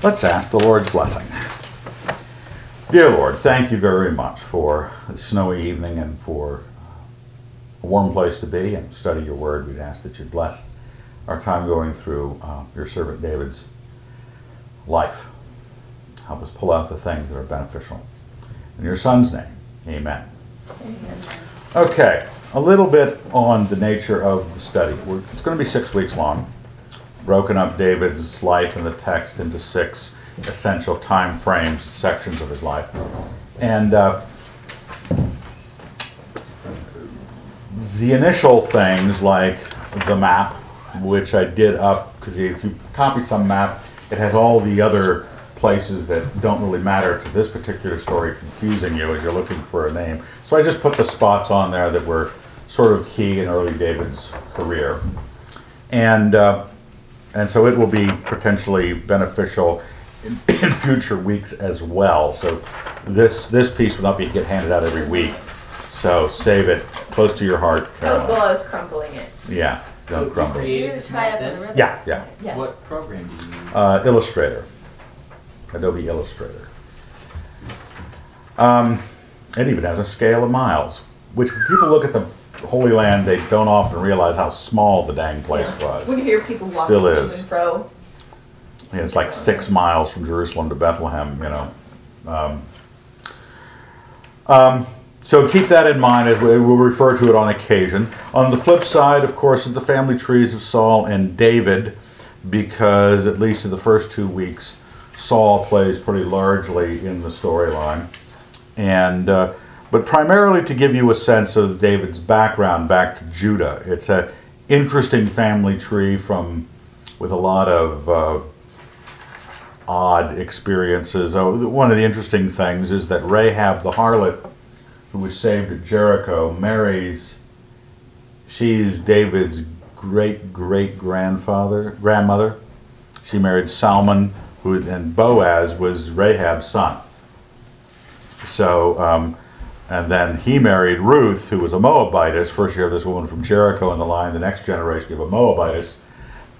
Let's ask the Lord's blessing. Dear Lord, thank you very much for the snowy evening and for a warm place to be and study your word. We'd ask that you bless our time going through uh, your servant David's life. Help us pull out the things that are beneficial. In your son's name, amen. amen. Okay, a little bit on the nature of the study. We're, it's going to be six weeks long broken up David's life in the text into six essential time frames, sections of his life. And uh, the initial things, like the map, which I did up, because if you copy some map, it has all the other places that don't really matter to this particular story confusing you as you're looking for a name. So I just put the spots on there that were sort of key in early David's career. And uh, and so it will be potentially beneficial in, in future weeks as well. So this this piece will not be get handed out every week. So save it close to your heart, That was while I was crumbling it. Yeah, don't So crumble. you You just tie up in the ribbon. Yeah, yeah. Yes. What program do you use? Uh, Illustrator, Adobe Illustrator. Um, it even has a scale of miles, which when people look at the Holy Land, they don't often realize how small the dang place was. When you hear people walking Still to is. and fro, Yeah, it's like six miles from Jerusalem to Bethlehem, you know. Um, um, so keep that in mind as we will refer to it on occasion. On the flip side, of course, is the family trees of Saul and David, because at least in the first two weeks, Saul plays pretty largely in the storyline. And uh, but primarily to give you a sense of David's background back to Judah. It's an interesting family tree from with a lot of uh, odd experiences. Oh, one of the interesting things is that Rahab the harlot, who was saved at Jericho, marries. She's David's great great grandfather grandmother. She married Salmon, who and Boaz was Rahab's son. So, um, and then he married Ruth, who was a Moabitess. First, you have this woman from Jericho in the line. The next generation, have a Moabitess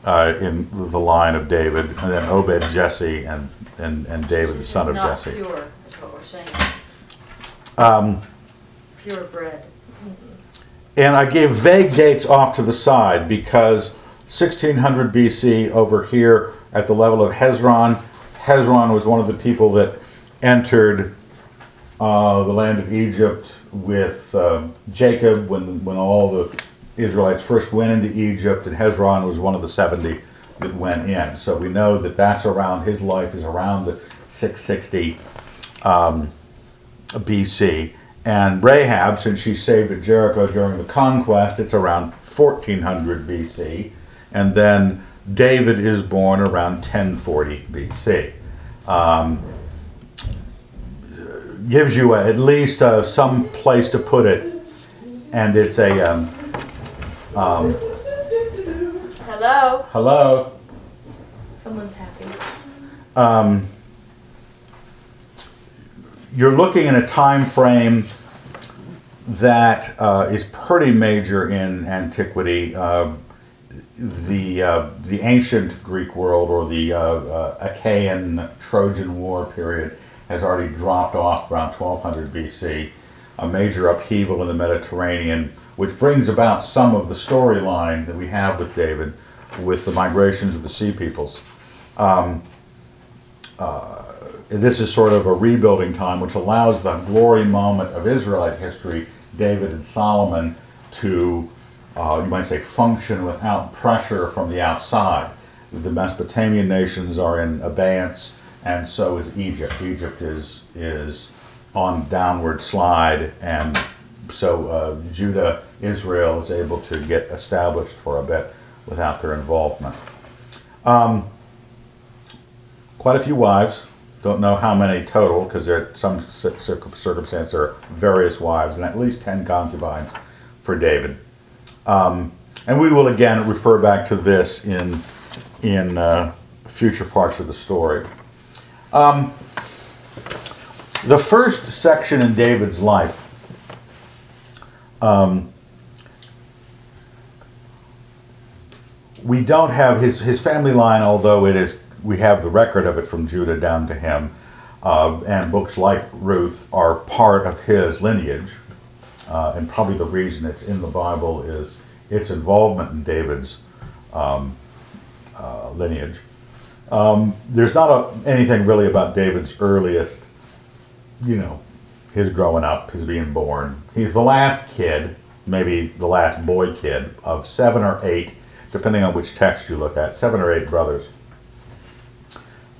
uh, in the line of David, and then Obed, Jesse, and and, and David, the son of not Jesse. pure, is what we're saying. Um, Pure bred. And I gave vague dates off to the side because 1600 BC over here at the level of Hezron, Hezron was one of the people that entered uh, the land of Egypt with uh, Jacob when, when all the Israelites first went into Egypt, and Hezron was one of the 70 that went in. So we know that that's around, his life is around the 660 um, BC. And Rahab, since she saved at Jericho during the conquest, it's around 1400 BC. And then David is born around 1040 BC. Um, gives you a, at least uh, some place to put it. And it's a, um, um, hello, hello? someone's happy. um, you're looking in a time frame that uh, is pretty major in antiquity. Uh, the uh, the ancient Greek world or the uh, uh, Achaean Trojan War period has already dropped off around 1200 BC. A major upheaval in the Mediterranean, which brings about some of the storyline that we have with David, with the migrations of the Sea Peoples this is sort of a rebuilding time, which allows the glory moment of Israelite history, David and Solomon, to, uh, you might say, function without pressure from the outside. The Mesopotamian nations are in abeyance, and so is Egypt. Egypt is is on downward slide, and so uh, Judah, Israel is able to get established for a bit without their involvement. Um, quite a few wives. Don't know how many total, because there are some cir- circum- circumstance there are various wives, and at least ten concubines for David. Um, and we will again refer back to this in in uh, future parts of the story. Um, the first section in David's life. Um, we don't have his his family line, although it is we have the record of it from Judah down to him, uh, and books like Ruth are part of his lineage. Uh, and probably the reason it's in the Bible is its involvement in David's um, uh, lineage. Um, there's not a, anything really about David's earliest, you know, his growing up, his being born. He's the last kid, maybe the last boy kid, of seven or eight, depending on which text you look at, seven or eight brothers.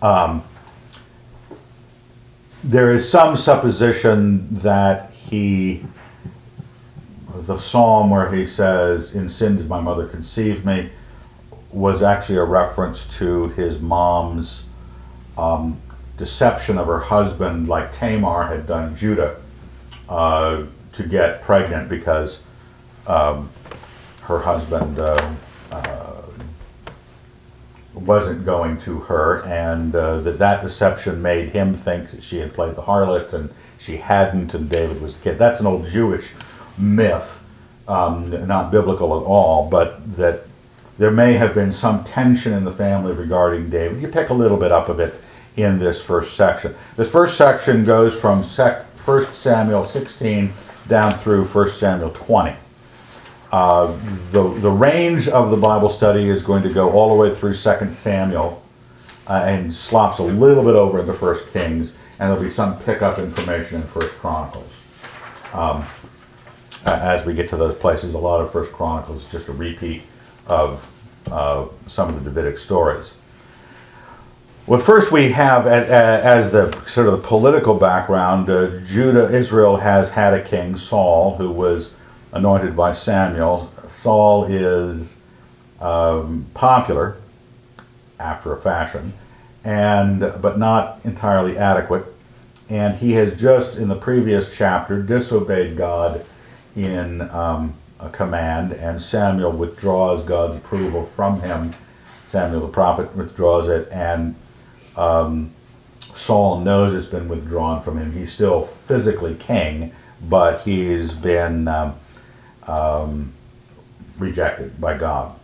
Um, there is some supposition that he, the psalm where he says, In sin did my mother conceive me, was actually a reference to his mom's um, deception of her husband, like Tamar had done Judah, uh, to get pregnant because um, her husband uh, uh, wasn't going to her, and uh, that that deception made him think that she had played the harlot, and she hadn't, and David was the kid. That's an old Jewish myth, um, not biblical at all, but that there may have been some tension in the family regarding David. You pick a little bit up of it in this first section. This first section goes from sec- 1 Samuel 16 down through 1 Samuel 20. Uh, the, the range of the Bible study is going to go all the way through 2 Samuel uh, and slops a little bit over into 1 Kings, and there'll be some pickup information in 1 Chronicles. Um, as we get to those places, a lot of 1 Chronicles is just a repeat of uh, some of the Davidic stories. Well, first we have as the sort of the political background, uh, Judah, Israel has had a king, Saul, who was anointed by Samuel. Saul is um, popular after a fashion, and but not entirely adequate. And he has just in the previous chapter disobeyed God in um, command, and Samuel withdraws God's approval from him. Samuel the prophet withdraws it, and um, Saul knows it's been withdrawn from him. He's still physically king, but he's been um, um, rejected by God.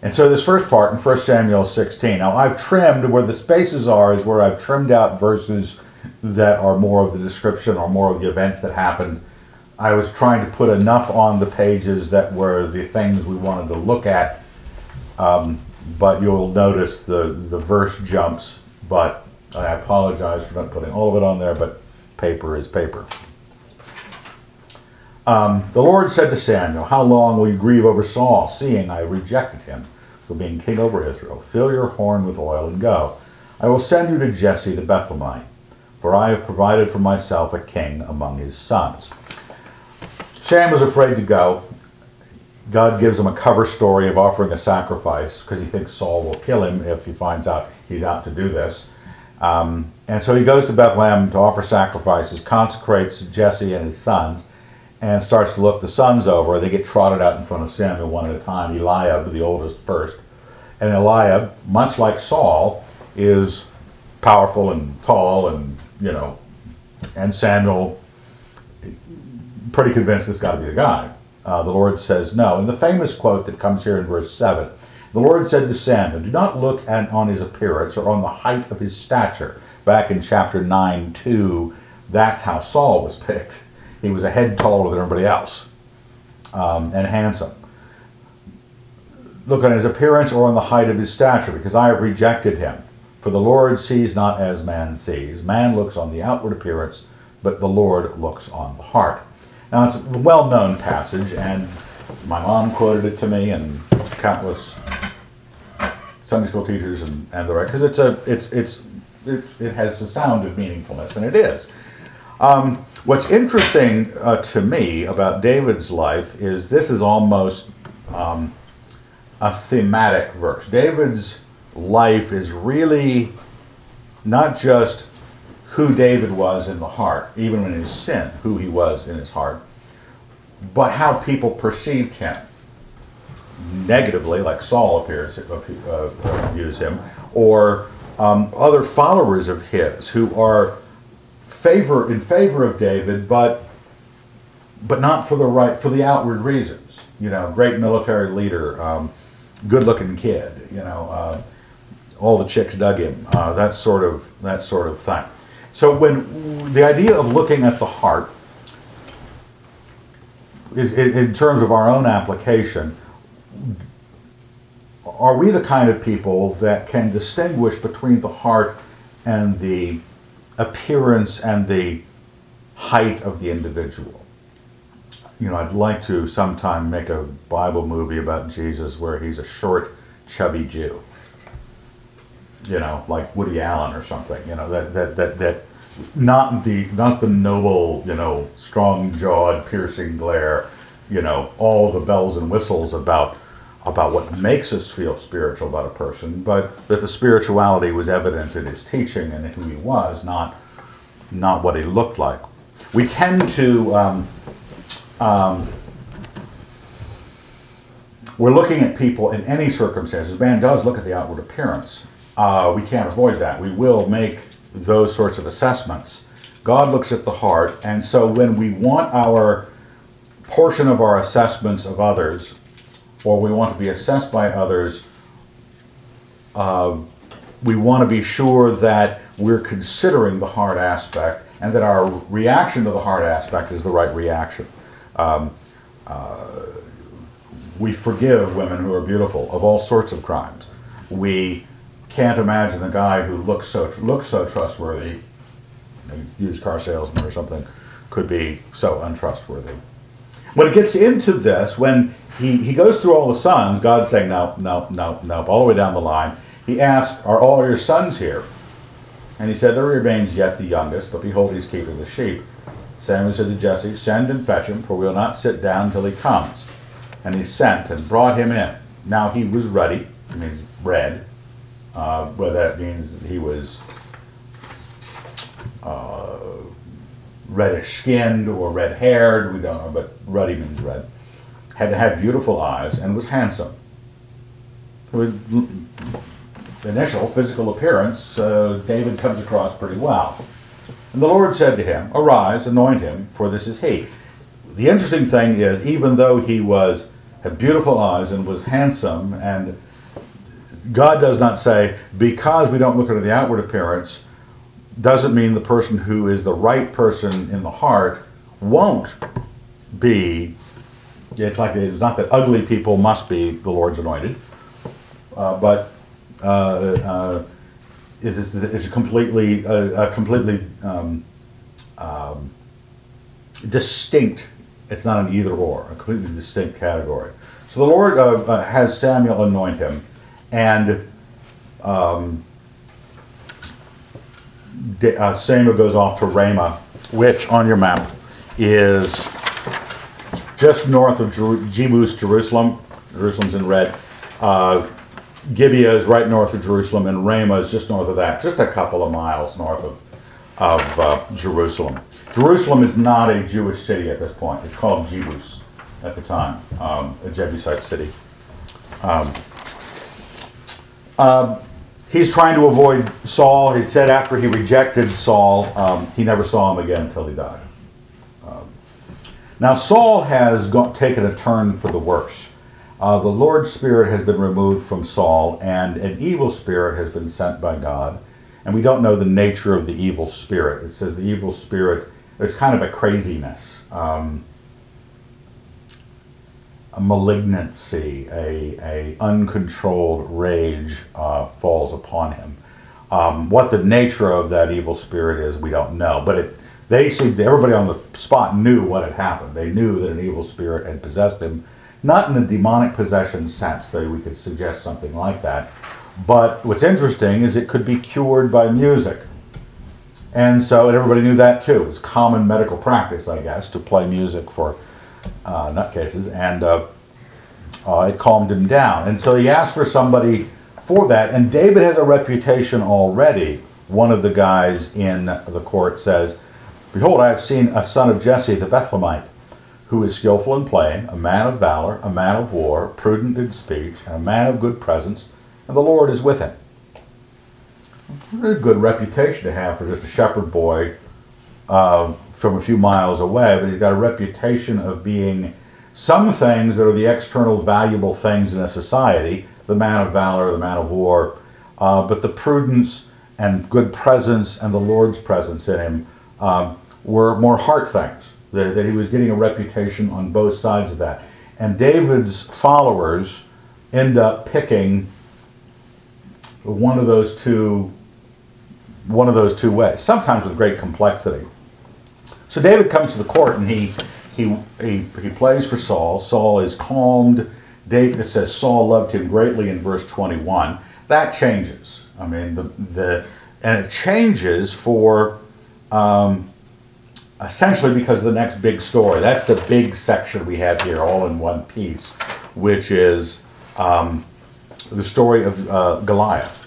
And so this first part in 1 Samuel 16. Now I've trimmed where the spaces are is where I've trimmed out verses that are more of the description or more of the events that happened. I was trying to put enough on the pages that were the things we wanted to look at. Um, but you'll notice the, the verse jumps, but I apologize for not putting all of it on there, but paper is paper. Um, the Lord said to Samuel, How long will you grieve over Saul, seeing I rejected him for being king over Israel? Fill your horn with oil and go. I will send you to Jesse the Bethlehemite, for I have provided for myself a king among his sons. Sam was afraid to go. God gives him a cover story of offering a sacrifice because he thinks Saul will kill him if he finds out he's out to do this. Um, and so he goes to Bethlehem to offer sacrifices, consecrates Jesse and his sons, and starts to look the sons over. They get trotted out in front of Samuel one at a time. Eliab, the oldest, first. And Eliab, much like Saul, is powerful and tall and, you know, and Samuel pretty convinced this got to be the guy. Uh, the Lord says no. And the famous quote that comes here in verse 7 the Lord said to Samuel, Do not look at, on his appearance or on the height of his stature. Back in chapter 9 2, that's how Saul was picked. He was a head taller than everybody else um, and handsome. Look on his appearance or on the height of his stature, because I have rejected him. For the Lord sees not as man sees. Man looks on the outward appearance, but the Lord looks on the heart. Now, it's a well known passage, and my mom quoted it to me, and countless Sunday school teachers and, and the right, because it's a, it's, it's, it, it has a sound of meaningfulness, and it is. Um, what's interesting uh, to me about David's life is this is almost um, a thematic verse. David's life is really not just who David was in the heart, even in his sin, who he was in his heart, but how people perceived him negatively, like Saul appears uh, uh, views him, or um, other followers of his who are favor in favor of David, but but not for the right for the outward reasons. You know, great military leader, um, good-looking kid. You know, uh, all the chicks dug him. Uh, that sort of that sort of thing. So when the idea of looking at the heart is in, terms of our own application, are we the kind of people that can distinguish between the heart and the appearance and the height of the individual? You know, I'd like to sometime make a Bible movie about Jesus where he's a short, chubby Jew. You know, like Woody Allen or something. You know, that that that that not the not the noble, you know, strong jawed, piercing glare. You know, all the bells and whistles about about what makes us feel spiritual about a person, but that the spirituality was evident in his teaching and who he was, not not what he looked like. We tend to um, um, we're looking at people in any circumstances. Man does look at the outward appearance. Uh, we can't avoid that. We will make those sorts of assessments. God looks at the heart, and so when we want our portion of our assessments of others, or we want to be assessed by others, uh, we want to be sure that we're considering the heart aspect and that our reaction to the heart aspect is the right reaction. Um, uh, we forgive women who are beautiful of all sorts of crimes. We can't imagine the guy who looks so looks so trustworthy, a used car salesman or something, could be so untrustworthy. When it gets into this, when he, he goes through all the sons, God's saying, no, no, no, no, all the way down the line. He asks, Are all your sons here? And he said, There remains yet the youngest, but behold, he's keeping the sheep. Samuel said to Jesse, Send and fetch him, for we will not sit down till he comes. And he sent and brought him in. Now he was ruddy, I mean red, uh, whether that means he was uh, reddish skinned or red haired, we don't know, but ruddy means red. Had had beautiful eyes and was handsome. With initial physical appearance, uh, David comes across pretty well. And the Lord said to him, Arise, anoint him, for this is he. The interesting thing is, even though he was had beautiful eyes and was handsome, and God does not say, because we don't look at the outward appearance, doesn't mean the person who is the right person in the heart won't be. It's like it's not that ugly people must be the Lord's anointed, uh, but uh, uh, it is it's a completely a completely um, um, distinct. It's not an either or, a completely distinct category. So the Lord uh, uh, has Samuel anoint him, and um, Da- uh, goes off to Ramah, which on your map is just north of Jeru- Jebus, Jerusalem. Jerusalem's in red. Uh, Gibeah is right north of Jerusalem, and Ramah is just north of that, just a couple of miles north of, of uh, Jerusalem. Jerusalem is not a Jewish city at this point. It's called Jebus at the time, um, a Jebusite city. Um, um, he's trying to avoid Saul. He said after he rejected Saul, um, he never saw him again until he died. Um, now, Saul has taken a turn for the worse. Uh, the Lord's Spirit has been removed from Saul, and an evil spirit has been sent by God. And we don't know the nature of the evil spirit. It says the evil spirit, it's kind of a craziness, um, a malignancy, a, a uncontrolled rage uh, falls upon him. Um, what the nature of that evil spirit is, we don't know. But it, they seemed, everybody on the spot knew what had happened. They knew that an evil spirit had possessed him not in the demonic possession sense that we could suggest something like that. But what's interesting is it could be cured by music. And so, and everybody knew that too. It was common medical practice, I guess, to play music for uh, nutcases. And uh, uh, it calmed him down. And so he asked for somebody for that. And David has a reputation already. One of the guys in the court says, Behold, I have seen a son of Jesse the Bethlehemite who is skillful in playing, a man of valor, a man of war, prudent in speech, and a man of good presence, and the Lord is with him. A good reputation to have for just a shepherd boy uh, from a few miles away, but he's got a reputation of being some things that are the external valuable things in a society the man of valor, the man of war, uh, but the prudence and good presence and the Lord's presence in him um, were more heart things. That, that he was getting a reputation on both sides of that. And David's followers end up picking one of those two one of those two ways, sometimes with great complexity. So David comes to the court and he he he, he plays for Saul. Saul is calmed. David it says Saul loved him greatly in verse 21. That changes. I mean the the and it changes for um, essentially because of the next big story. That's the big section we have here, all in one piece, which is um, the story of uh, Goliath.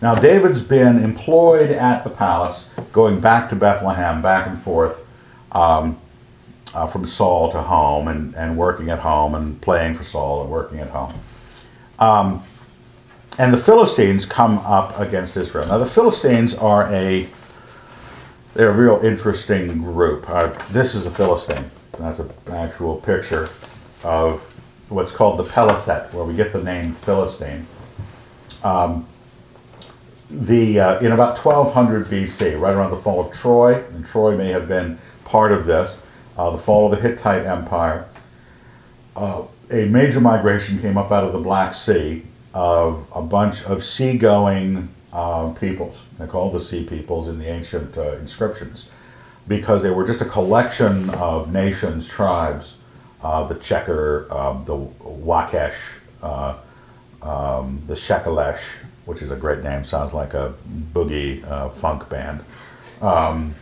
Now, David's been employed at the palace, going back to Bethlehem, back and forth um, uh, from Saul to home, and, and working at home, and playing for Saul and working at home. Um, and the Philistines come up against Israel. Now, the Philistines are a they're a real interesting group. Uh, this is a Philistine. That's an actual picture of what's called the Peliset, where we get the name Philistine. Um, the uh, in about 1200 BC, right around the fall of Troy, and Troy may have been part of this, uh, the fall of the Hittite Empire. Uh, a major migration came up out of the Black Sea of a bunch of seagoing uh, peoples. They're called the Sea Peoples in the ancient uh, inscriptions because they were just a collection of nations, tribes, uh, the Tjeker, um, the Wakesh, um, the Shekelesh, which is a great name, sounds like a boogie uh, funk band, um,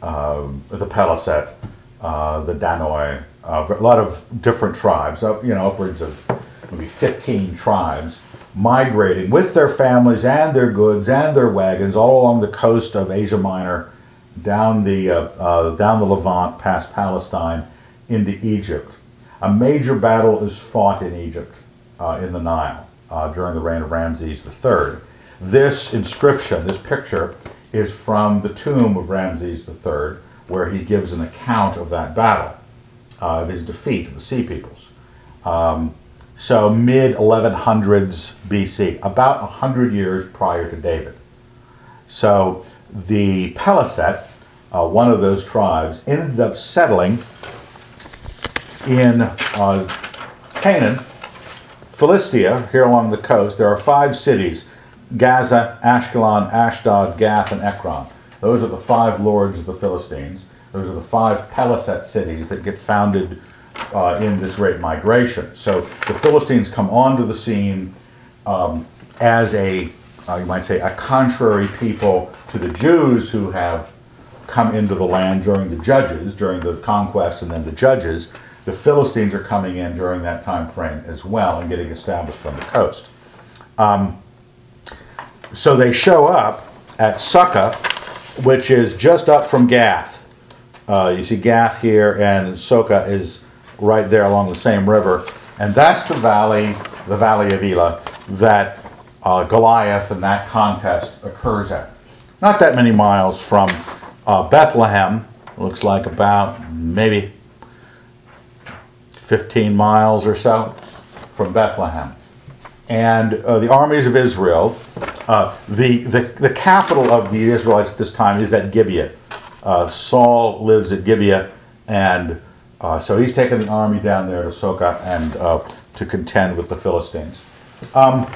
uh, the Peliset, uh, the Danoi, uh, a lot of different tribes, you know, upwards of maybe 15 tribes migrating with their families and their goods and their wagons all along the coast of Asia Minor, down the uh, uh, down the Levant, past Palestine, into Egypt. A major battle is fought in Egypt in the Nile uh, during the reign of Ramses III. This inscription, this picture, is from the tomb of Ramses III, where he gives an account of that battle, uh, of his defeat of the Sea Peoples. Um, so mid 1100s BC, about 100 years prior to David. So the Peliset, uh, one of those tribes, ended up settling in uh, Canaan, Philistia, here along the coast. There are five cities Gaza, Ashkelon, Ashdod, Gath, and Ekron. Those are the five lords of the Philistines. Those are the five Peliset cities that get founded uh, in this great migration. So the Philistines come onto the scene um, as a, uh, you might say, a contrary people to the Jews who have come into the land during the Judges, during the conquest, and then the Judges. The Philistines are coming in during that time frame as well and getting established on the coast. Um, so they show up at Socoh, which is just up from Gath. Uh, you see Gath here, and Socoh is right there along the same river. And that's the valley, the valley of Elah, that uh, Goliath and that contest occurs at. Not that many miles from uh, Bethlehem, looks like about maybe 15 miles or so from Bethlehem. And uh, the armies of Israel, uh, the, the, the capital of the Israelites at this time is at Gibeah. Uh, Saul lives at Gibeah, and uh, so he's taken the army down there to Socoh and uh, to contend with the Philistines. Um,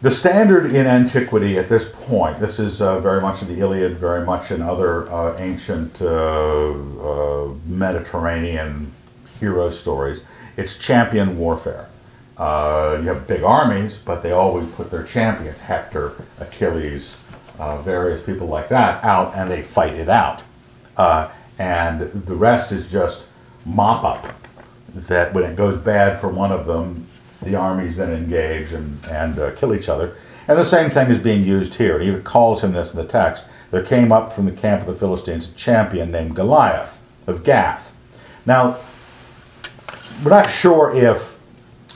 the standard in antiquity at this point, this is uh, very much in the Iliad, very much in other uh, ancient uh, uh, Mediterranean hero stories, it's champion warfare. Uh, you have big armies, but they always put their champions, Hector, Achilles, uh, various people like that, out and they fight it out. And the rest is just mop up. That when it goes bad for one of them, the armies then engage and, and uh, kill each other. And the same thing is being used here. Even calls him this in the text. There came up from the camp of the Philistines a champion named Goliath of Gath. Now, we're not sure if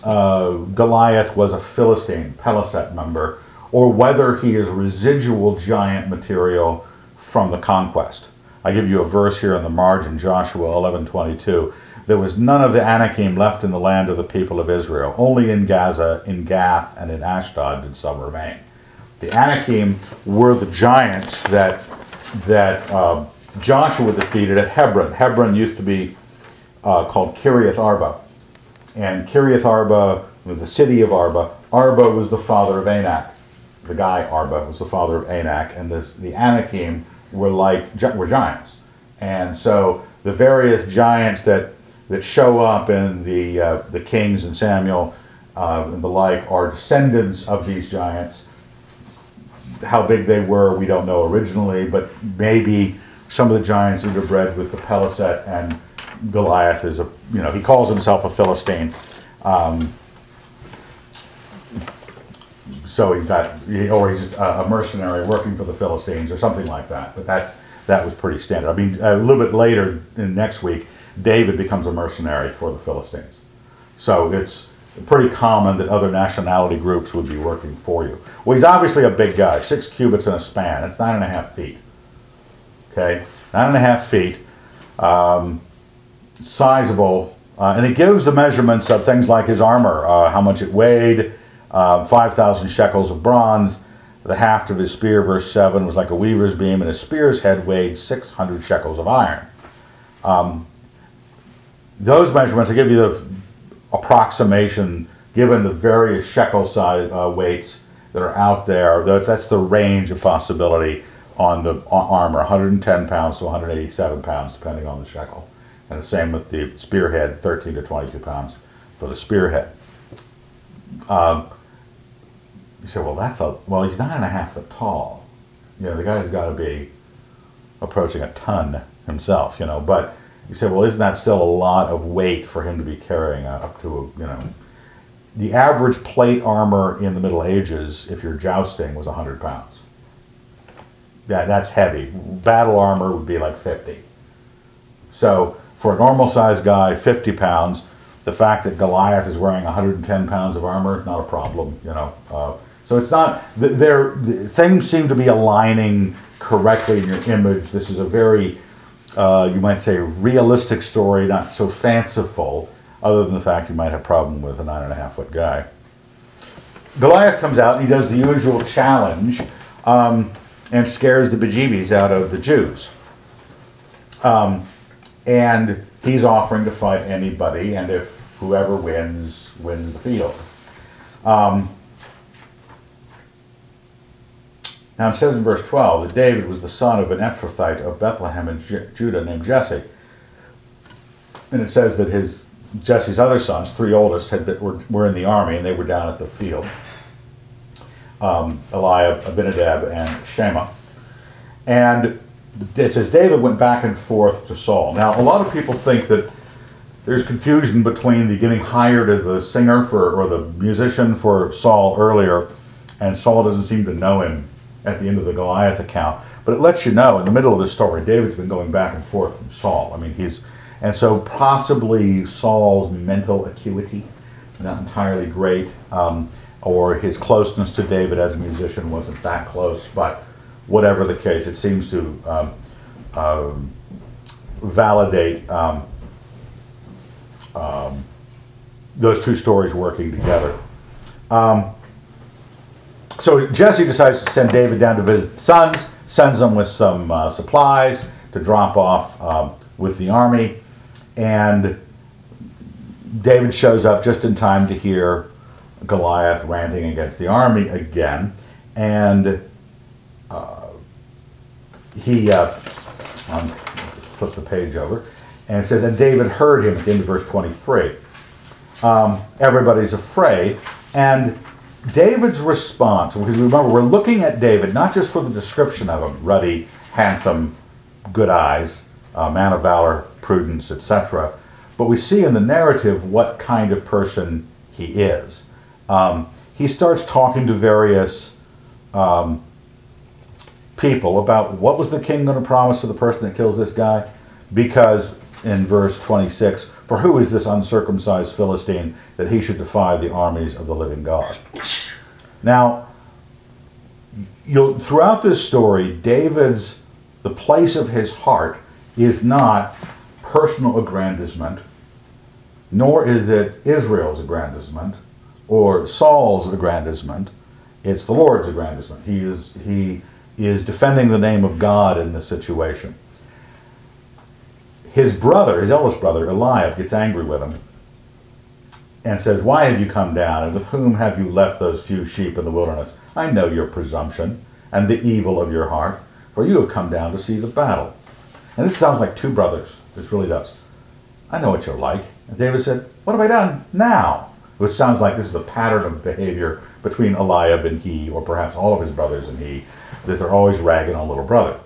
uh, Goliath was a Philistine, Peliset member, or whether he is residual giant material from the conquest. I give you a verse here on the margin, Joshua 11:22. There was none of the Anakim left in the land of the people of Israel. Only in Gaza, in Gath, and in Ashdod did some remain. The Anakim were the giants that that uh, Joshua defeated at Hebron. Hebron used to be uh, called Kiriath Arba, and Kiriath Arba was the city of Arba. Arba was the father of Anak. The guy Arba was the father of Anak, and the the Anakim were like were giants. And so the various giants that that show up in the uh, the Kings and Samuel uh, and the like are descendants of these giants how big they were, we don't know originally, but maybe some of the giants interbred with the Peliset and Goliath is a, you know, he calls himself a Philistine. Um, so he's got, or he's a mercenary working for the Philistines or something like that. But that's, that was pretty standard. I mean, a little bit later in next week, David becomes a mercenary for the Philistines. So it's pretty common that other nationality groups would be working for you. Well, he's obviously a big guy, six cubits in a span. That's nine and a half feet. Okay, nine and a half feet, um, sizable, uh, and it gives the measurements of things like his armor, uh, how much it weighed, uh, 5,000 shekels of bronze. The haft of his spear, verse 7, was like a weaver's beam, and his spear's head weighed 600 shekels of iron. Um, those measurements, I give you the approximation, given the various shekel size uh, weights that are out there, that's, that's the range of possibility on the armor 110 pounds to 187 pounds, depending on the shekel. And the same with the spearhead 13 to 22 pounds for the spearhead. Um, you say, well, that's a, well, he's nine and a half foot tall. You know, the guy's got to be approaching a ton himself, you know. But you say, well, isn't that still a lot of weight for him to be carrying up to, a, you know? The average plate armor in the Middle Ages, if you're jousting, was 100 pounds. Yeah, that's heavy. Battle armor would be like 50. So for a normal sized guy, 50 pounds. The fact that Goliath is wearing 110 pounds of armor, not a problem, you know. Uh, so it's not, th- there, the, things seem to be aligning correctly in your image. This is a very, uh, you might say, realistic story, not so fanciful, other than the fact you might have a problem with a nine and a half foot guy. Goliath comes out and he does the usual challenge um, and scares the bejeebies out of the Jews. Um, and he's offering to fight anybody, and if whoever wins, wins the field. Um, now it says in verse 12 that David was the son of an Ephrathite of Bethlehem in Ju- Judah named Jesse. And it says that his Jesse's other sons, three oldest, had been, were, were in the army and they were down at the field. Um, Eliab, Abinadab, and Shammah. And it says David went back and forth to Saul. Now, a lot of people think that there's confusion between the getting hired as the singer for or the musician for Saul earlier, and Saul doesn't seem to know him at the end of the Goliath account. But it lets you know in the middle of the story, David's been going back and forth from Saul. I mean, he's and so possibly Saul's mental acuity, not entirely great, um, or his closeness to David as a musician wasn't that close. But whatever the case, it seems to um, um, validate um, um, those two stories working together. Um, so Jesse decides to send David down to visit the sons, sends them with some uh, supplies to drop off um, with the army, and David shows up just in time to hear Goliath ranting against the army again, and uh, he uh, um, flip the page over, and it says, and David heard him at the end of verse 23. Um, everybody's afraid, and David's response, because remember, we're looking at David not just for the description of him ruddy, handsome, good eyes, uh, man of valor, prudence, etc. But we see in the narrative what kind of person he is. Um, he starts talking to various um, people about what was the king going to promise to the person that kills this guy? Because in verse 26, for who is this uncircumcised Philistine that he should defy the armies of the living God? Now, you'll, throughout this story, David's, the place of his heart is not personal aggrandizement nor is it Israel's aggrandizement or Saul's aggrandizement. It's the Lord's aggrandizement. He is, he is defending the name of God in this situation. His brother, his eldest brother, Eliab, gets angry with him and says, Why have you come down, and with whom have you left those few sheep in the wilderness? I know your presumption and the evil of your heart, for you have come down to see the battle. And this sounds like two brothers. This really does. I know what you're like. And David said, What have I done now? Which sounds like this is a pattern of behavior between Eliab and he, or perhaps all of his brothers and he, that they're always ragging on little brother.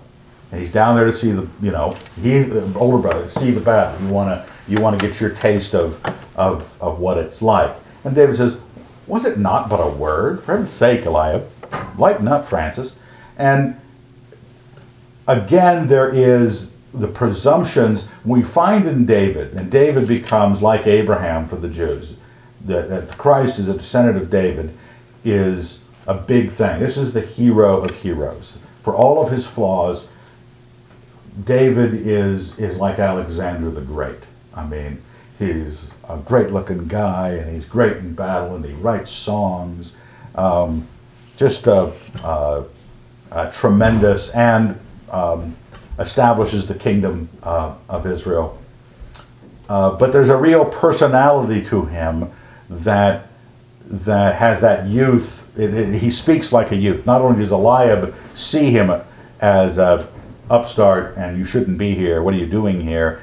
And he's down there to see the, you know, he, the older brother, see the battle. You want to, you want to get your taste of, of, of what it's like. And David says, Was it not but a word? For heaven's sake, Eliab, lighten up, Francis. And again, there is the presumptions we find in David, and David becomes like Abraham for the Jews. That Christ is a descendant of David is a big thing. This is the hero of heroes. For all of his flaws, David is is like Alexander the Great. I mean, he's a great looking guy, and he's great in battle, and he writes songs. Um, just a, a, a tremendous and um, establishes the kingdom uh, of Israel. Uh, but there's a real personality to him that that has that youth. It, it- he speaks like a youth. Not only does Eliab see him as a upstart and you shouldn't be here. What are you doing here?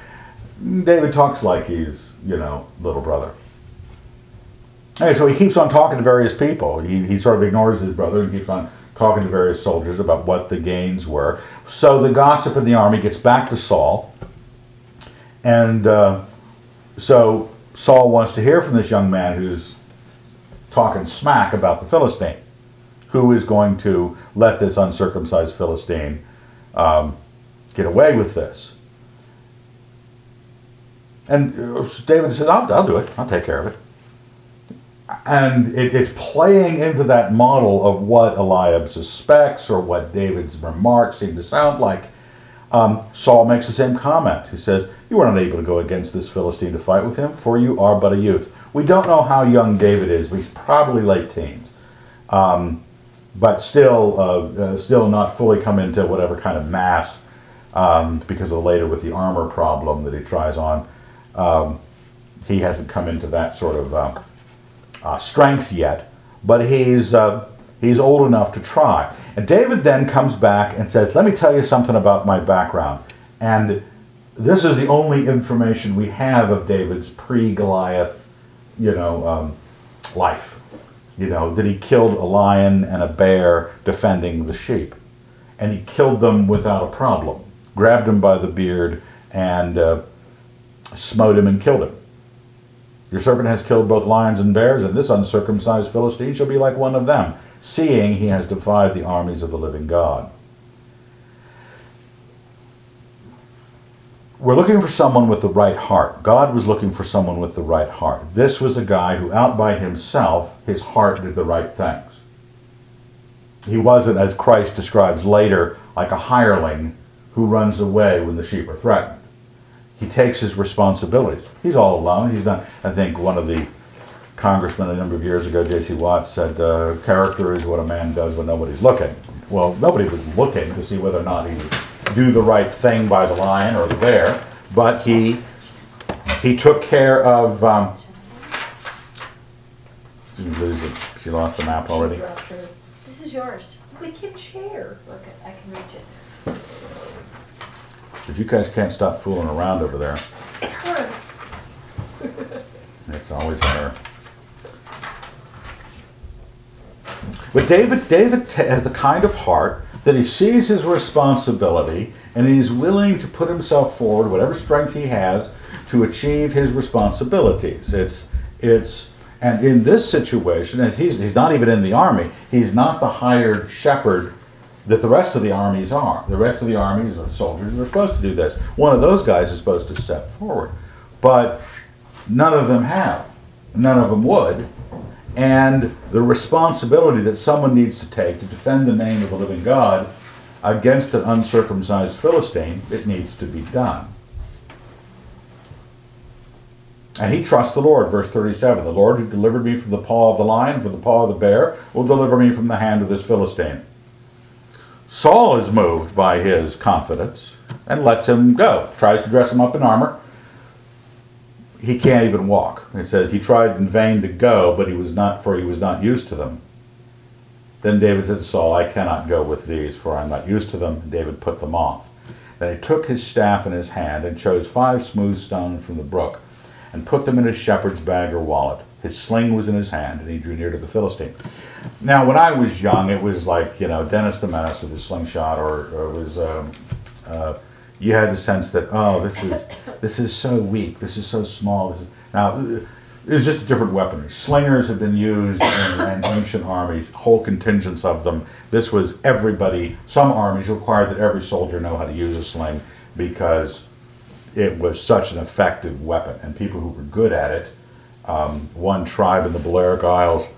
David talks like he's you know little brother. And so he keeps on talking to various people. He, he sort of ignores his brother and keeps on talking to various soldiers about what the gains were. So the gossip in the army gets back to Saul. And uh, so Saul wants to hear from this young man who's talking smack about the Philistine. Who is going to let this uncircumcised Philistine um, get away with this? And uh, David says, I'll, I'll do it. I'll take care of it and it, it's playing into that model of what Eliab suspects or what David's remarks seem to sound like. Um, Saul makes the same comment. He says, You are not able to go against this Philistine to fight with him, for you are but a youth. We don't know how young David is, but he's probably late teens. Um, but still, uh, uh, still not fully come into whatever kind of mass um, because of later with the armor problem that he tries on. Um, he hasn't come into that sort of. Uh, uh, strength yet, but he's uh, he's old enough to try. And David then comes back and says, "Let me tell you something about my background." And this is the only information we have of David's pre-Goliath, you know, um, life. You know that he killed a lion and a bear defending the sheep, and he killed them without a problem. Grabbed him by the beard and uh, smote him and killed him. Your servant has killed both lions and bears, and this uncircumcised Philistine shall be like one of them, seeing he has defied the armies of the living God. We're looking for someone with the right heart. God was looking for someone with the right heart. This was a guy who, out by himself, his heart did the right things. He wasn't, as Christ describes later, like a hireling who runs away when the sheep are threatened he takes his responsibilities. He's all alone. He's not. I think one of the congressmen a number of years ago, J.C. Watts, said, uh, "Character is what a man does when nobody's looking." Well, nobody was looking to see whether or not he would do the right thing by the lion or the bear, but he he took care of. Um, did you lose it? She lost the map already. She dropped hers. This is yours. Wicked chair. Okay, I can reach it. If you guys can't stop fooling around over there, It's her. It's always her. But David, David has the kind of heart that he sees his responsibility and he's willing to put himself forward, whatever strength he has, to achieve his responsibilities. It's, it's, and in this situation, as he's, he's not even in the army, he's not the hired shepherd that the rest of the armies are. The rest of the armies are soldiers they're supposed to do this. One of those guys is supposed to step forward. But none of them have. None of them would. And the responsibility that someone needs to take to defend the name of the living God against an uncircumcised Philistine, it needs to be done. And he trusts the Lord, verse 37. The Lord who delivered me from the paw of the lion, from the paw of the bear, will deliver me from the hand of this Philistine. Saul is moved by his confidence and lets him go. Tries to dress him up in armor. He can't even walk. It says he tried in vain to go, but he was not, for he was not used to them. Then David said to Saul, I cannot go with these, for I am not used to them. And David put them off. Then he took his staff in his hand and chose five smooth stones from the brook and put them in his shepherd's bag or wallet. His sling was in his hand, and he drew near to the Philistine. Now, when I was young, it was like, you know, Dennis the Menace with his slingshot, or, or it was, um, uh, you had the sense that, oh, this is, this is so weak, this is so small. This is, now, it's just a different weaponry. Slingers have been used in, in ancient armies, whole contingents of them. This was everybody, some armies required that every soldier know how to use a sling because it was such an effective weapon. And people who were good at it, um, one tribe in the Balearic Isles,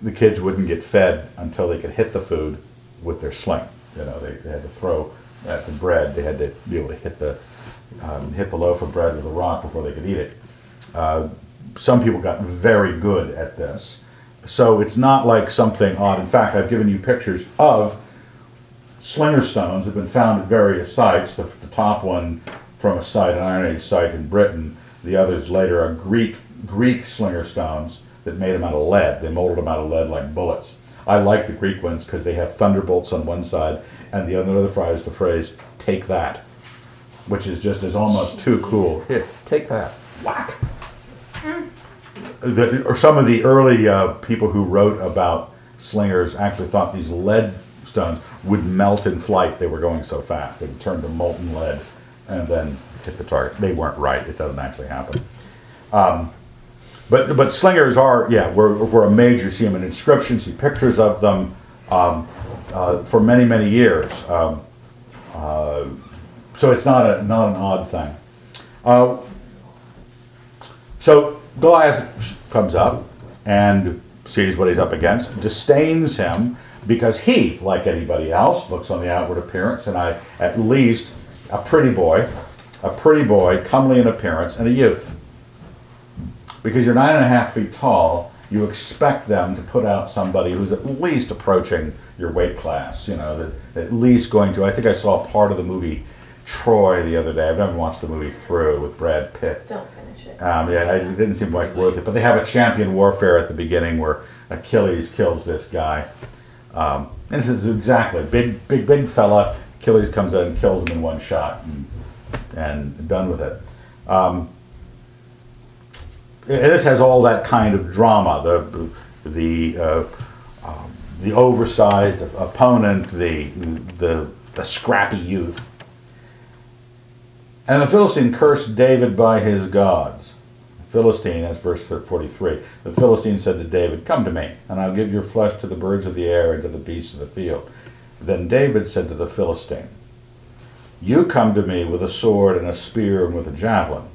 the kids wouldn't get fed until they could hit the food with their sling. You know, they, they had to throw at the bread. They had to be able to hit the um, hit the loaf of bread with a rock before they could eat it. Uh, some people got very good at this. So it's not like something odd. In fact, I've given you pictures of slinger stones have been found at various sites. The, the top one from a site, an Iron Age site in Britain. The others later are Greek Greek slinger stones that made them out of lead. They molded them out of lead like bullets. I like the Greek ones because they have thunderbolts on one side, and the other phrase the phrase "take that," which is just is almost too cool. Here, take that, whack. The, or some of the early uh, people who wrote about slingers actually thought these lead stones would melt in flight. They were going so fast; they would turn to molten lead and then hit the target. They weren't right. It doesn't actually happen. Um, but but slingers are yeah were, were a major. See them in inscriptions, see pictures of them um, uh, for many many years. Um, uh, so it's not a not an odd thing. Uh, so Goliath comes up and sees what he's up against, disdains him because he, like anybody else, looks on the outward appearance, and I at least a pretty boy, a pretty boy, comely in appearance, and a youth. Because you're nine and a half feet tall, you expect them to put out somebody who's at least approaching your weight class. You know, that at least going to. I think I saw part of the movie Troy the other day. I've never watched the movie through with Brad Pitt. Don't finish it. Um, yeah, it didn't seem like worth it. But they have a champion warfare at the beginning where Achilles kills this guy. Um, and this is exactly big, big, big fella. Achilles comes in and kills him in one shot, and, and done with it. Um, this has all that kind of drama. The the uh, um, the oversized opponent, the, the the scrappy youth. And the Philistine cursed David by his gods. The Philistine, that's verse 43. The Philistine said to David, Come to me, and I'll give your flesh to the birds of the air and to the beasts of the field. Then David said to the Philistine, You come to me with a sword and a spear and with a javelin,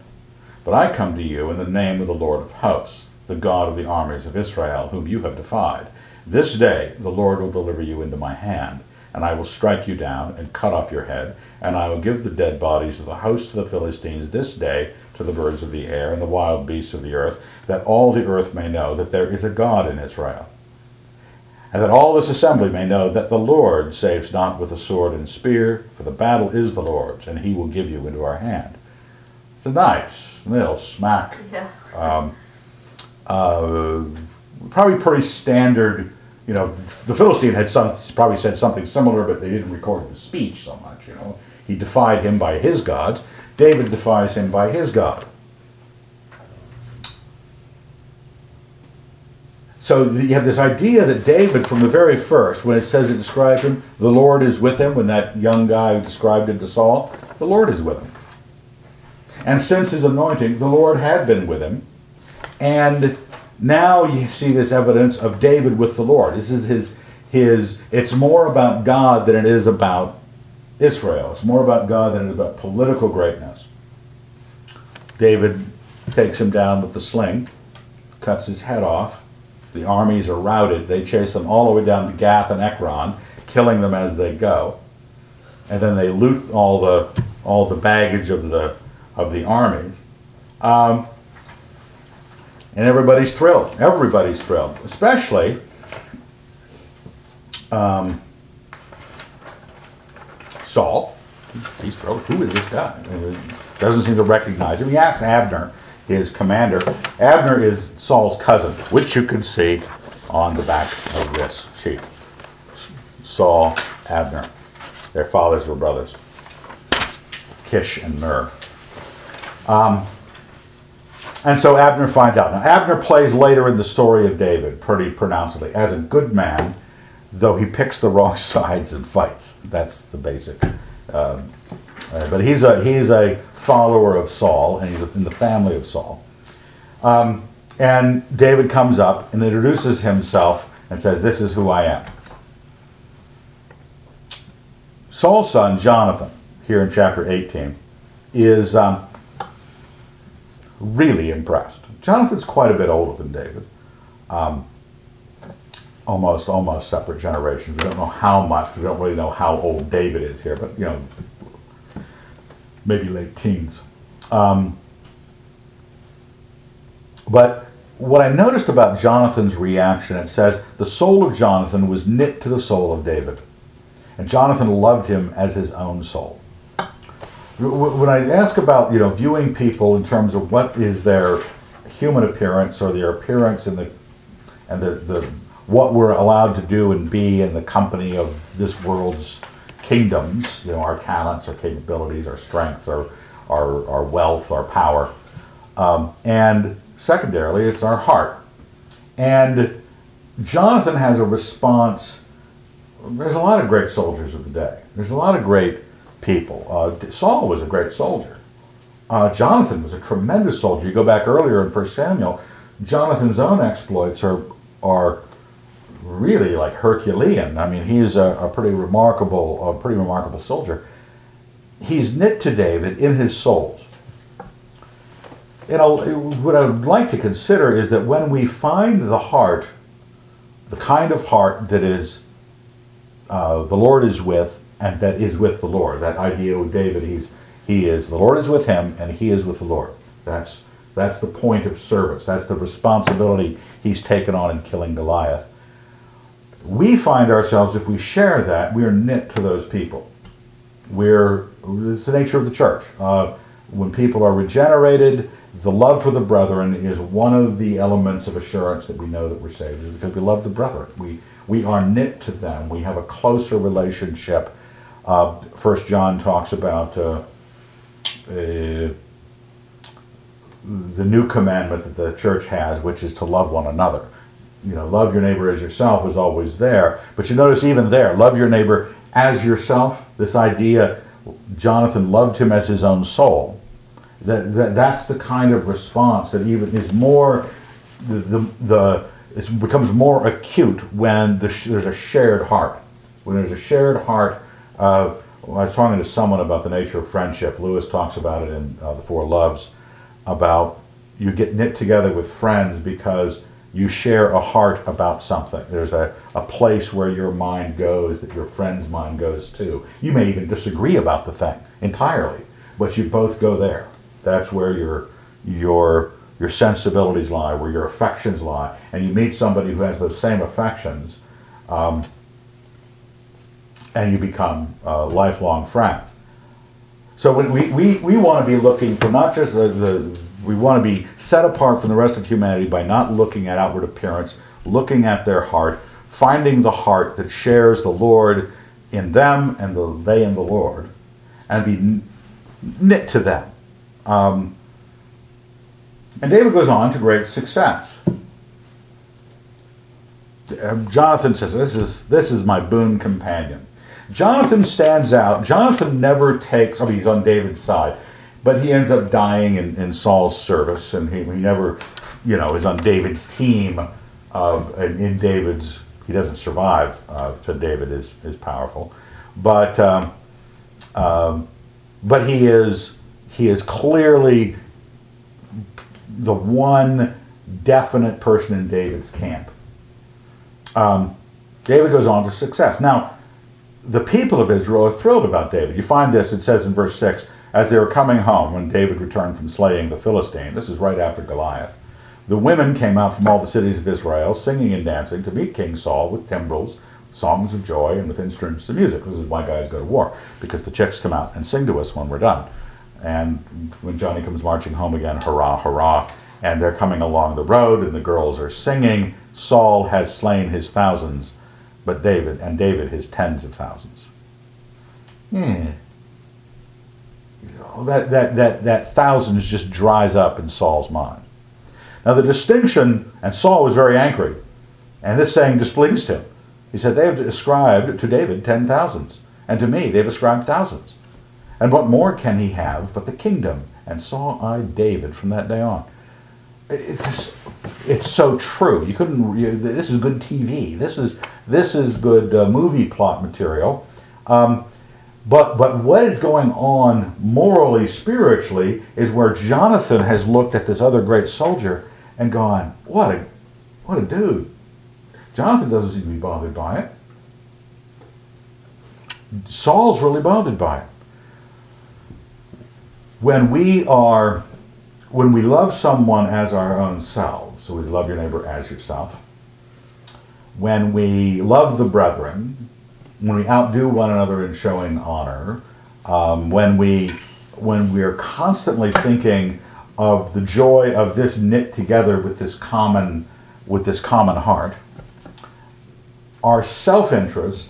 but I come to you in the name of the Lord of hosts, the God of the armies of Israel, whom you have defied. This day the Lord will deliver you into my hand, and I will strike you down and cut off your head, and I will give the dead bodies of the host of the Philistines this day to the birds of the air and the wild beasts of the earth, that all the earth may know that there is a God in Israel and that all this assembly may know that the Lord saves not with a sword and spear, for the battle is the Lord's, and he will give you into our hand. It's a nice little smack. Yeah. Um, uh, probably pretty standard. You know, the Philistine had some, probably said something similar, but they didn't record the speech so much. You know, he defied him by his gods. David defies him by his God. So you have this idea that David, from the very first, when it says it described him, the Lord is with him, when that young guy described it to Saul, the Lord is with him. And since his anointing, the Lord had been with him. And now you see this evidence of David with the Lord. This is his, his, it's more about God than it is about Israel. It's more about God than it is about political greatness. David takes him down with the sling, cuts his head off. The armies are routed. They chase them all the way down to Gath and Ekron, killing them as they go. And then they loot all the all the baggage of the of the armies. Um, And everybody's thrilled. Everybody's thrilled, especially um, Saul. He's thrilled. Who is this guy? Doesn't seem to recognize him. He asks Abner, his commander. Abner is Saul's cousin, which you can see on the back of this sheet. Saul, Abner. Their fathers were brothers. Kish and Ner. Um, and so Abner finds out. Now, Abner plays later in the story of David pretty pronouncedly as a good man, though he picks the wrong sides and fights. That's the basic. Um, uh, but he's a he's a follower of Saul, and he's in the family of Saul. Um, and David comes up and introduces himself and says, "This is who I am." Saul's son Jonathan, here in chapter 18, is um, really impressed. Jonathan's quite a bit older than David. Um, almost, almost separate generations. We don't know how much. We don't really know how old David is here, but you know, maybe late teens. Um, but what I noticed about Jonathan's reaction, it says the soul of Jonathan was knit to the soul of David, and Jonathan loved him as his own soul when I ask about you know viewing people in terms of what is their human appearance or their appearance in the and the, the what we're allowed to do and be in the company of this world's kingdoms, you know, our talents, our capabilities, our strengths, our our, our wealth, our power, um, and secondarily, it's our heart. And Jonathan has a response. There's a lot of great soldiers of the day. There's a lot of great people. Uh, Saul was a great soldier. Uh, Jonathan was a tremendous soldier. You go back earlier in 1 Samuel, Jonathan's own exploits are, are really like Herculean. I mean, he's a, a pretty remarkable, a pretty remarkable soldier. He's knit to David in his souls. You know, what I would like to consider is that when we find the heart, the kind of heart that is uh, the Lord is with, and that is with the Lord. That idea with David, he's he is the Lord is with him, and he is with the Lord. That's that's the point of service. That's the responsibility he's taken on in killing Goliath. We find ourselves, if we share that, we are knit to those people. We're it's the nature of the church. Uh, when people are regenerated, the love for the brethren is one of the elements of assurance that we know that we're saved, because we love the brethren. We we are knit to them. We have a closer relationship uh, First John talks about uh, uh, the new commandment that the church has, which is to love one another. You know, love your neighbor as yourself is always there, but you notice even there, love your neighbor as yourself. This idea, Jonathan loved him as his own soul. That, that that's the kind of response that even is more the the, the it becomes more acute when the, there's a shared heart. When there's a shared heart uh, I was talking to someone about the nature of friendship. Lewis talks about it in uh, The Four Loves about you get knit together with friends because you share a heart about something. There's a, a place where your mind goes that your friend's mind goes to. You may even disagree about the thing entirely, but you both go there. That's where your your your sensibilities lie, where your affections lie, and you meet somebody who has those same affections. Um, and you become uh, lifelong friends. So we, we, we want to be looking for not just the, the we want to be set apart from the rest of humanity by not looking at outward appearance, looking at their heart, finding the heart that shares the Lord in them and the, they in the Lord, and be knit to them. Um, and David goes on to great success. Um, Jonathan says, "This is this is my boon companion." Jonathan stands out. Jonathan never takes, I mean, he's on David's side, but he ends up dying in, in Saul's service, and he, he never, you know, is on David's team. Uh, and in David's, he doesn't survive uh, to David is, is powerful. But, um, um, but he is, he is clearly the one definite person in David's camp. Um, David goes on to success. Now, the people of Israel are thrilled about David. You find this, it says in verse 6, as they were coming home when David returned from slaying the Philistine, this is right after Goliath, the women came out from all the cities of Israel, singing and dancing to meet King Saul with timbrels, songs of joy, and with instruments of music. This is why guys go to war, because the chicks come out and sing to us when we're done. And when Johnny comes marching home again, hurrah, hurrah, and they're coming along the road, and the girls are singing, Saul has slain his thousands, but David, and David his tens of thousands. Hmm. You know, that, that, that, that thousands just dries up in Saul's mind. Now, the distinction, and Saul was very angry, and this saying displeased him. He said, They have ascribed to David ten thousands, and to me they've ascribed thousands. And what more can he have but the kingdom? And saw I David from that day on. It's, just- it's so true. You couldn't. You, this is good TV. This is this is good uh, movie plot material. Um, but but what is going on morally, spiritually, is where Jonathan has looked at this other great soldier and gone, "What a what a dude." Jonathan doesn't seem to be bothered by it. Saul's really bothered by it. When we are, when we love someone as our own selves, so we love your neighbor as yourself, when we love the brethren, when we outdo one another in showing honor, um, when we when we are constantly thinking of the joy of this knit together with this common with this common heart, our self-interest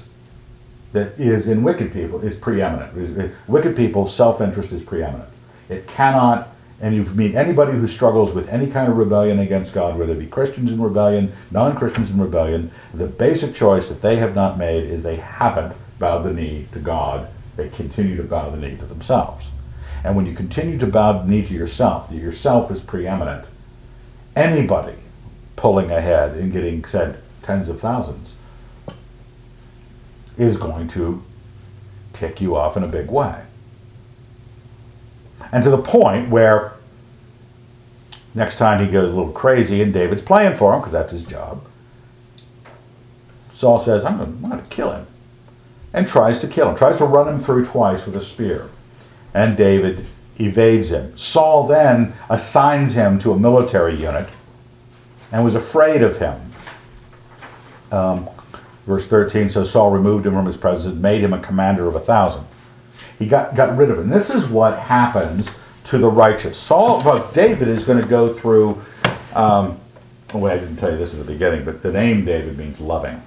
that is in wicked people is preeminent. Wicked people, self-interest is preeminent. It cannot, and you meet anybody who struggles with any kind of rebellion against God, whether it be Christians in rebellion, non-Christians in rebellion, the basic choice that they have not made is they haven't bowed the knee to God. They continue to bow the knee to themselves. And when you continue to bow the knee to yourself, that yourself is preeminent, anybody pulling ahead and getting said tens of thousands is going to tick you off in a big way. And to the point where next time he goes a little crazy and David's playing for him because that's his job, Saul says, I'm going to kill him. And tries to kill him, tries to run him through twice with a spear. And David evades him. Saul then assigns him to a military unit and was afraid of him. Um, verse 13 So Saul removed him from his presence and made him a commander of a thousand. He got, got rid of him. This is what happens to the righteous. Saul, well, David is going to go through. Um, oh, wait, I didn't tell you this at the beginning, but the name David means loving.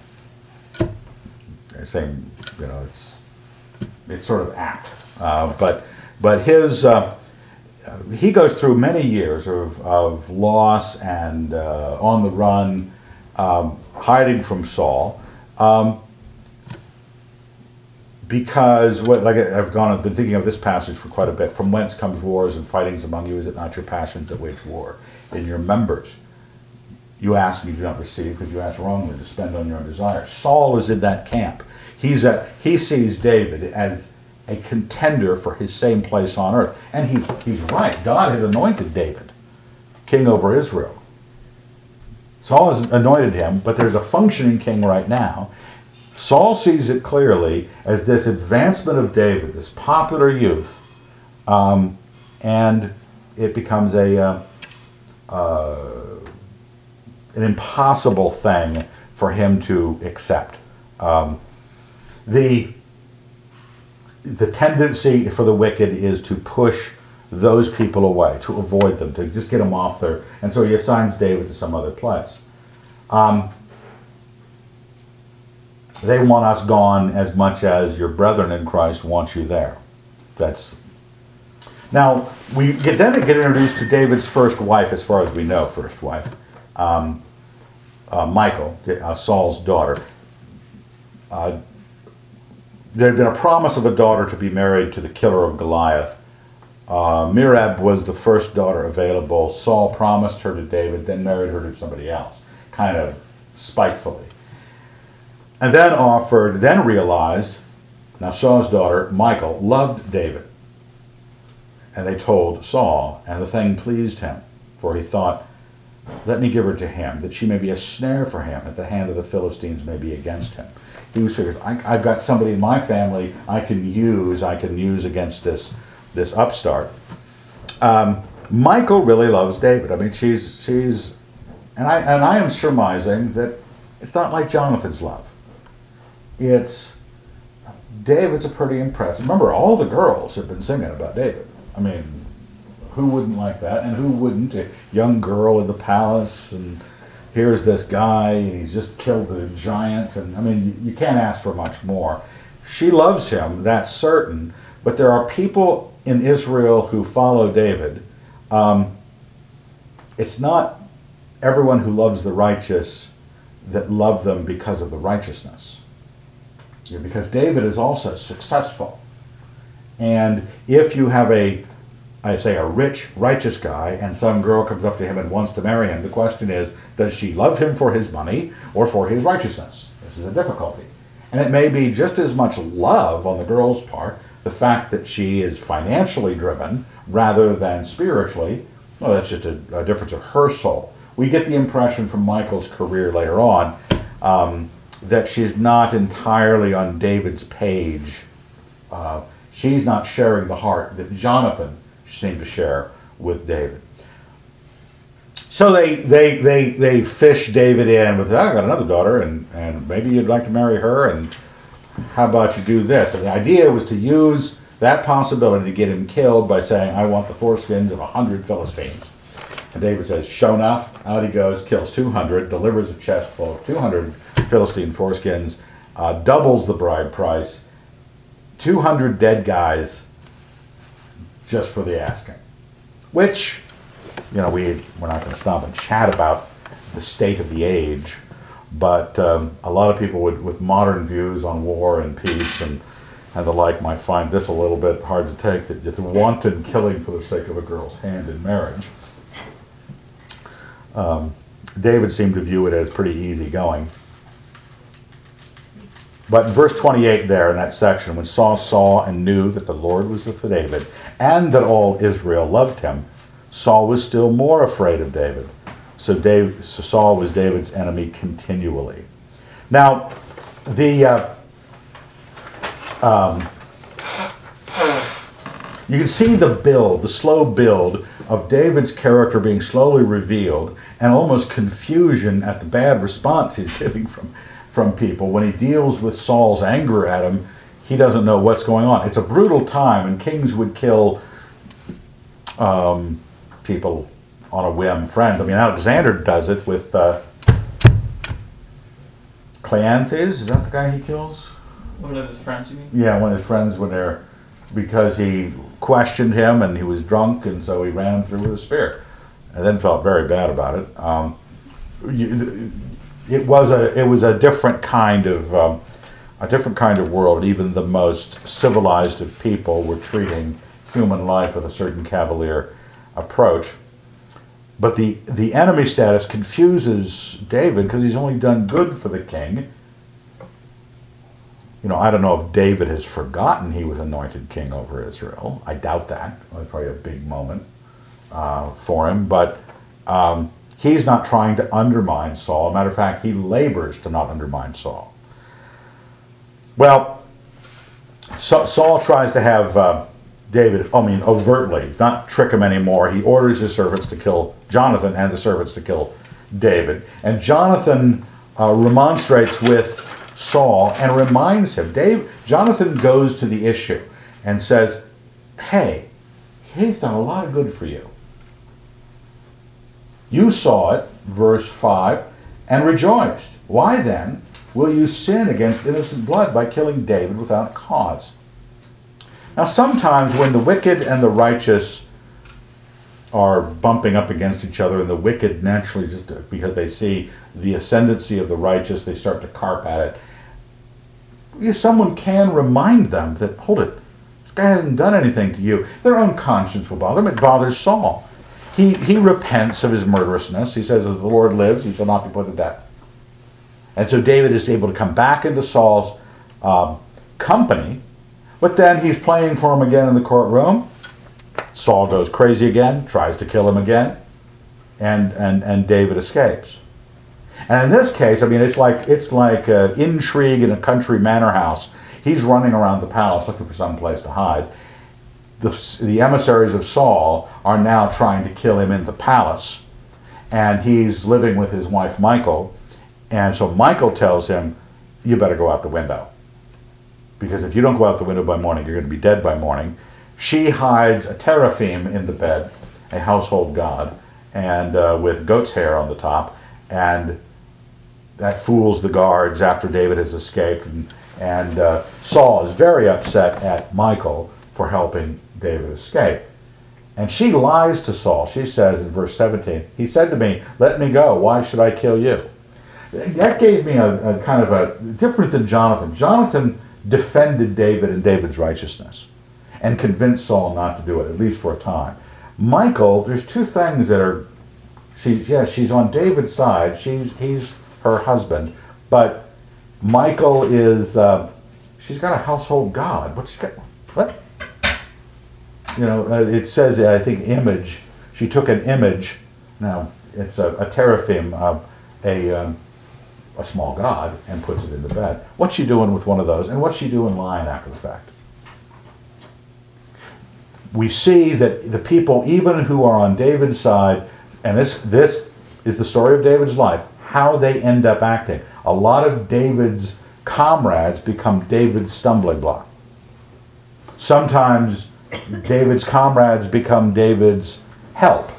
Same, you know, it's it's sort of apt. Uh, but but his uh, he goes through many years of, of loss and uh, on the run, um, hiding from Saul. Um, because what like I've gone, I've been thinking of this passage for quite a bit. From whence comes wars and fightings among you? Is it not your passions that wage war in your members? You ask, and you do not receive, because you ask wrongly to spend on your own desires. Saul is in that camp. He's a, he sees David as a contender for his same place on earth. And he, he's right. God has anointed David king over Israel. Saul has anointed him, but there's a functioning king right now. Saul sees it clearly as this advancement of David, this popular youth, um, and it becomes a uh, uh, an impossible thing for him to accept. Um, the the tendency for the wicked is to push those people away, to avoid them, to just get them off there, and so he assigns David to some other place. Um, they want us gone as much as your brethren in Christ want you there. That's now we get then get introduced to David's first wife, as far as we know, first wife, um, uh, Michal, uh, Saul's daughter. Uh, there had been a promise of a daughter to be married to the killer of Goliath. Uh, Merab was the first daughter available. Saul promised her to David, then married her to somebody else, kind of spitefully. And then offered, then realized, now Saul's daughter, Michal, loved David. And they told Saul, and the thing pleased him, for he thought, let me give her to him, that she may be a snare for him, that the hand of the Philistines may be against him. He was figured, I, I've got somebody in my family I can use, I can use against this, this upstart. Um, Michal really loves David. I mean, she's, she's And I, and I am surmising that it's not like Jonathan's love. It's David's a pretty impressive. Remember, all the girls have been singing about David. I mean, who wouldn't like that? And who wouldn't? A young girl in the palace, and here's this guy, and he's just killed the giant. And I mean, you, you can't ask for much more. She loves him, that's certain. But there are people in Israel who follow David. Um, it's not everyone who loves the righteous that love them because of the righteousness. Because David is also successful. And if you have a, I say, a rich, righteous guy, and some girl comes up to him and wants to marry him, the question is, does she love him for his money or for his righteousness? This is a difficulty. And it may be just as much love on the girl's part, the fact that she is financially driven rather than spiritually. Well, that's just a, a difference of her soul. We get the impression from Michal's career later on um, that she's not entirely on David's page. Uh, she's not sharing the heart that Jonathan seemed to share with David. So they, they, they, they fish David in with, "Ah, I got another daughter, and, and maybe you'd like to marry her, and how about you do this? And the idea was to use that possibility to get him killed by saying, I want the foreskins of a hundred Philistines. And David says, Show enough. Out he goes, kills 200, delivers a chest full of 200 Philistine foreskins, uh, doubles the bride price, 200 dead guys just for the asking. Which, you know, we, we're not going to stop and chat about the state of the age, but um, a lot of people would, with modern views on war and peace and, and the like might find this a little bit hard to take that just wanton killing for the sake of a girl's hand in marriage. Um, David seemed to view it as pretty easy going. But in verse 28 there in that section, when Saul saw and knew that the Lord was with David and that all Israel loved him, Saul was still more afraid of David. So, Dave, so Saul was David's enemy continually. Now, the uh, um, you can see the build, the slow build of David's character being slowly revealed, and almost confusion at the bad response he's getting from from people when he deals with Saul's anger at him. He doesn't know what's going on. It's a brutal time, and kings would kill um, people on a whim, friends. I mean, Alexander does it with uh, Cleanthes. Is that the guy he kills? One of his friends, you mean? Yeah, one of his friends when they're because he questioned him and he was drunk, and so he ran him through with a spear, and then felt very bad about it. Um, you, it was a it was a different kind of um, a different kind of world. Even the most civilized of people were treating human life with a certain cavalier approach. But the the enemy status confuses David because he's only done good for the king. You know, I don't know if David has forgotten he was anointed king over Israel. I doubt that. It was probably a big moment uh, for him. But um, he's not trying to undermine Saul. matter of fact, he labors to not undermine Saul. Well, Saul tries to have uh, David, I mean, overtly, not trick him anymore. He orders his servants to kill Jonathan and the servants to kill David. And Jonathan uh, remonstrates with Saul and reminds him. Dave, Jonathan goes to the issue and says, Hey, he's done a lot of good for you. You saw it, verse 5, and rejoiced. Why then will you sin against innocent blood by killing David without cause? Now, sometimes when the wicked and the righteous are bumping up against each other, and the wicked naturally, just uh, because they see the ascendancy of the righteous, they start to carp at it. Someone can remind them that, hold it, this guy hasn't done anything to you. Their own conscience will bother them. It bothers Saul. He, he repents of his murderousness. He says, As the Lord lives, he shall not be put to death. And so David is able to come back into Saul's um, company, but then he's playing for him again in the courtroom. Saul goes crazy again, tries to kill him again, and, and, and David escapes. And in this case, I mean, it's like it's like uh, intrigue in a country manor house. He's running around the palace looking for some place to hide. The, the emissaries of Saul are now trying to kill him in the palace. and he's living with his wife Michal. And so Michal tells him, You better go out the window. Because if you don't go out the window by morning, you're going to be dead by morning. She hides a teraphim in the bed, a household god, and uh, with goat's hair on the top. And that fools the guards after David has escaped. And, and uh, Saul is very upset at Michal for helping David escape. And she lies to Saul. She says in verse 17, He said to me, Let me go. Why should I kill you? That gave me a, a kind of a different than Jonathan. Jonathan defended David and David's righteousness and convinced Saul not to do it, at least for a time. Michal, there's two things that are, she, yeah, she's on David's side. She's, he's her husband, but Michal is, uh, she's got a household god. What's she got? What? You know, uh, it says, I think, image. She took an image. Now, it's a, a teraphim, a, um, a small god, and puts it in the bed. What's she doing with one of those? And what's she doing lying after the fact? We see that the people, even who are on David's side, and this, this is the story of David's life, how they end up acting. A lot of David's comrades become David's stumbling block. Sometimes David's comrades become David's help.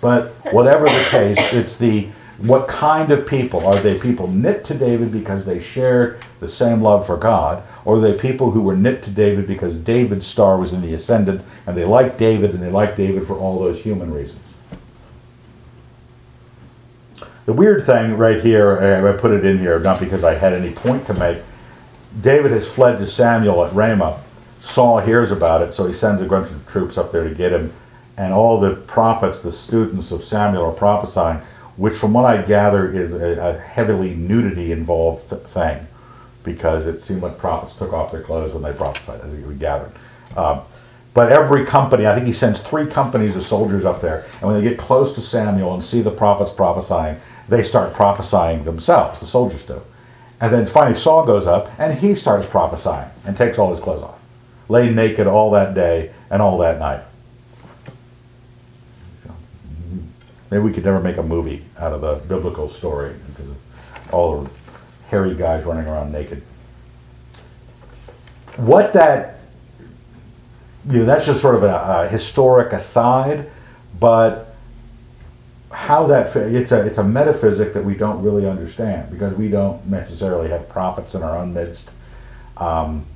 But whatever the case, it's the what kind of people are they people knit to David because they shared the same love for God, or are they people who were knit to David because David's star was in the ascendant and they liked David and they liked David for all those human reasons? The weird thing right here, uh, I put it in here not because I had any point to make. David has fled to Samuel at Ramah. Saul hears about it, so he sends a bunch of troops up there to get him. And all the prophets, the students of Samuel, are prophesying, which, from what I gather, is a, a heavily nudity involved th- thing, because it seemed like prophets took off their clothes when they prophesied, as we gathered. Um, but every company, I think he sends three companies of soldiers up there, and when they get close to Samuel and see the prophets prophesying, they start prophesying themselves, the soldiers do. And then finally Saul goes up and he starts prophesying and takes all his clothes off. Lay naked all that day and all that night. Maybe we could never make a movie out of the biblical story because of all the hairy guys running around naked. What that, you know, that's just sort of a, a historic aside, but how that it's a it's a metaphysic that we don't really understand because we don't necessarily have prophets in our own midst. Um,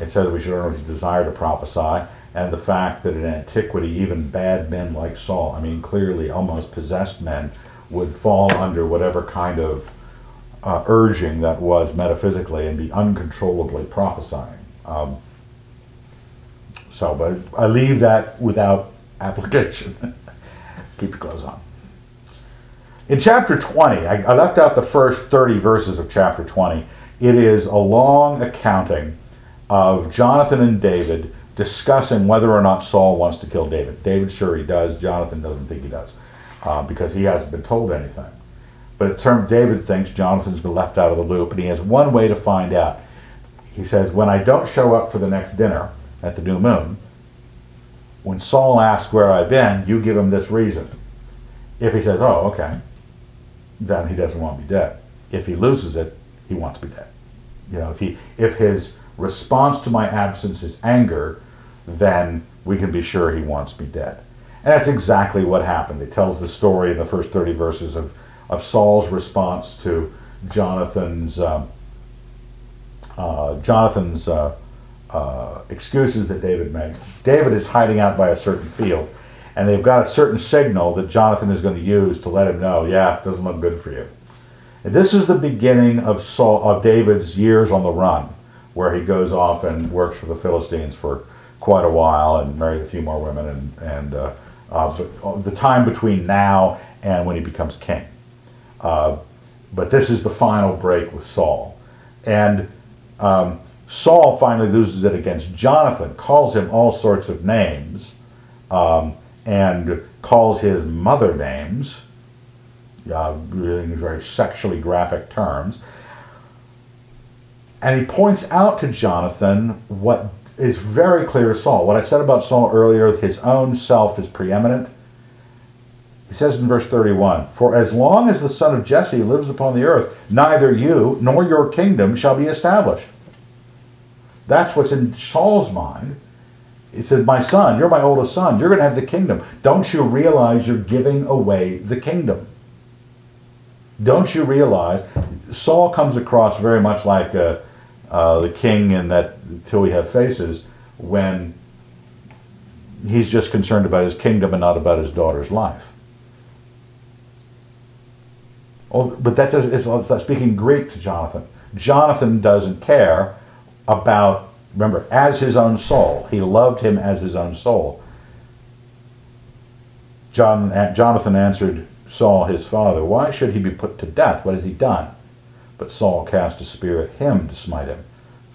it says we should always desire to prophesy, and the fact that in antiquity even bad men like Saul, I mean clearly almost possessed men, would fall under whatever kind of uh, urging that was metaphysically and be uncontrollably prophesying. Um, so, but I leave that without application. Keep your clothes on. In chapter 20, I, I left out the first 30 verses of chapter 20. It is a long accounting of Jonathan and David discussing whether or not Saul wants to kill David. David sure he does. Jonathan doesn't think he does uh, because he hasn't been told anything. But it turns David thinks Jonathan's been left out of the loop, and he has one way to find out. He says, "When I don't show up for the next dinner at the new moon, when Saul asks where I've been, you give him this reason. If he says, "Oh, okay," then he doesn't want me dead. If he loses it, he wants me dead. You know, if he if his response to my absence is anger, then we can be sure he wants me dead. And that's exactly what happened. It tells the story in the first 30 verses of, of Saul's response to Jonathan's um, uh, Jonathan's uh, uh, excuses that David made. David is hiding out by a certain field, and they've got a certain signal that Jonathan is going to use to let him know, yeah, it doesn't look good for you. And this is the beginning of Saul of David's years on the run, where he goes off and works for the Philistines for quite a while and marries a few more women, and and uh, uh, but the time between now and when he becomes king. Uh, but this is the final break with Saul, and um, Saul finally loses it against Jonathan, calls him all sorts of names, um, and calls his mother names, uh, in very sexually graphic terms. And he points out to Jonathan what is very clear to Saul. What I said about Saul earlier, his own self is preeminent. He says in verse 31 For as long as the son of Jesse lives upon the earth, neither you nor your kingdom shall be established. That's what's in Saul's mind. He said, My son, you're my oldest son. You're going to have the kingdom. Don't you realize you're giving away the kingdom? Don't you realize Saul comes across very much like uh, uh, the king in that Till We Have Faces when he's just concerned about his kingdom and not about his daughter's life. Oh, but that it's, it's not speaking Greek to Jonathan. Jonathan doesn't care about, remember, as his own soul. He loved him as his own soul. John, Jonathan answered Saul, his father, Why should he be put to death? What has he done? But Saul cast a spear at him to smite him.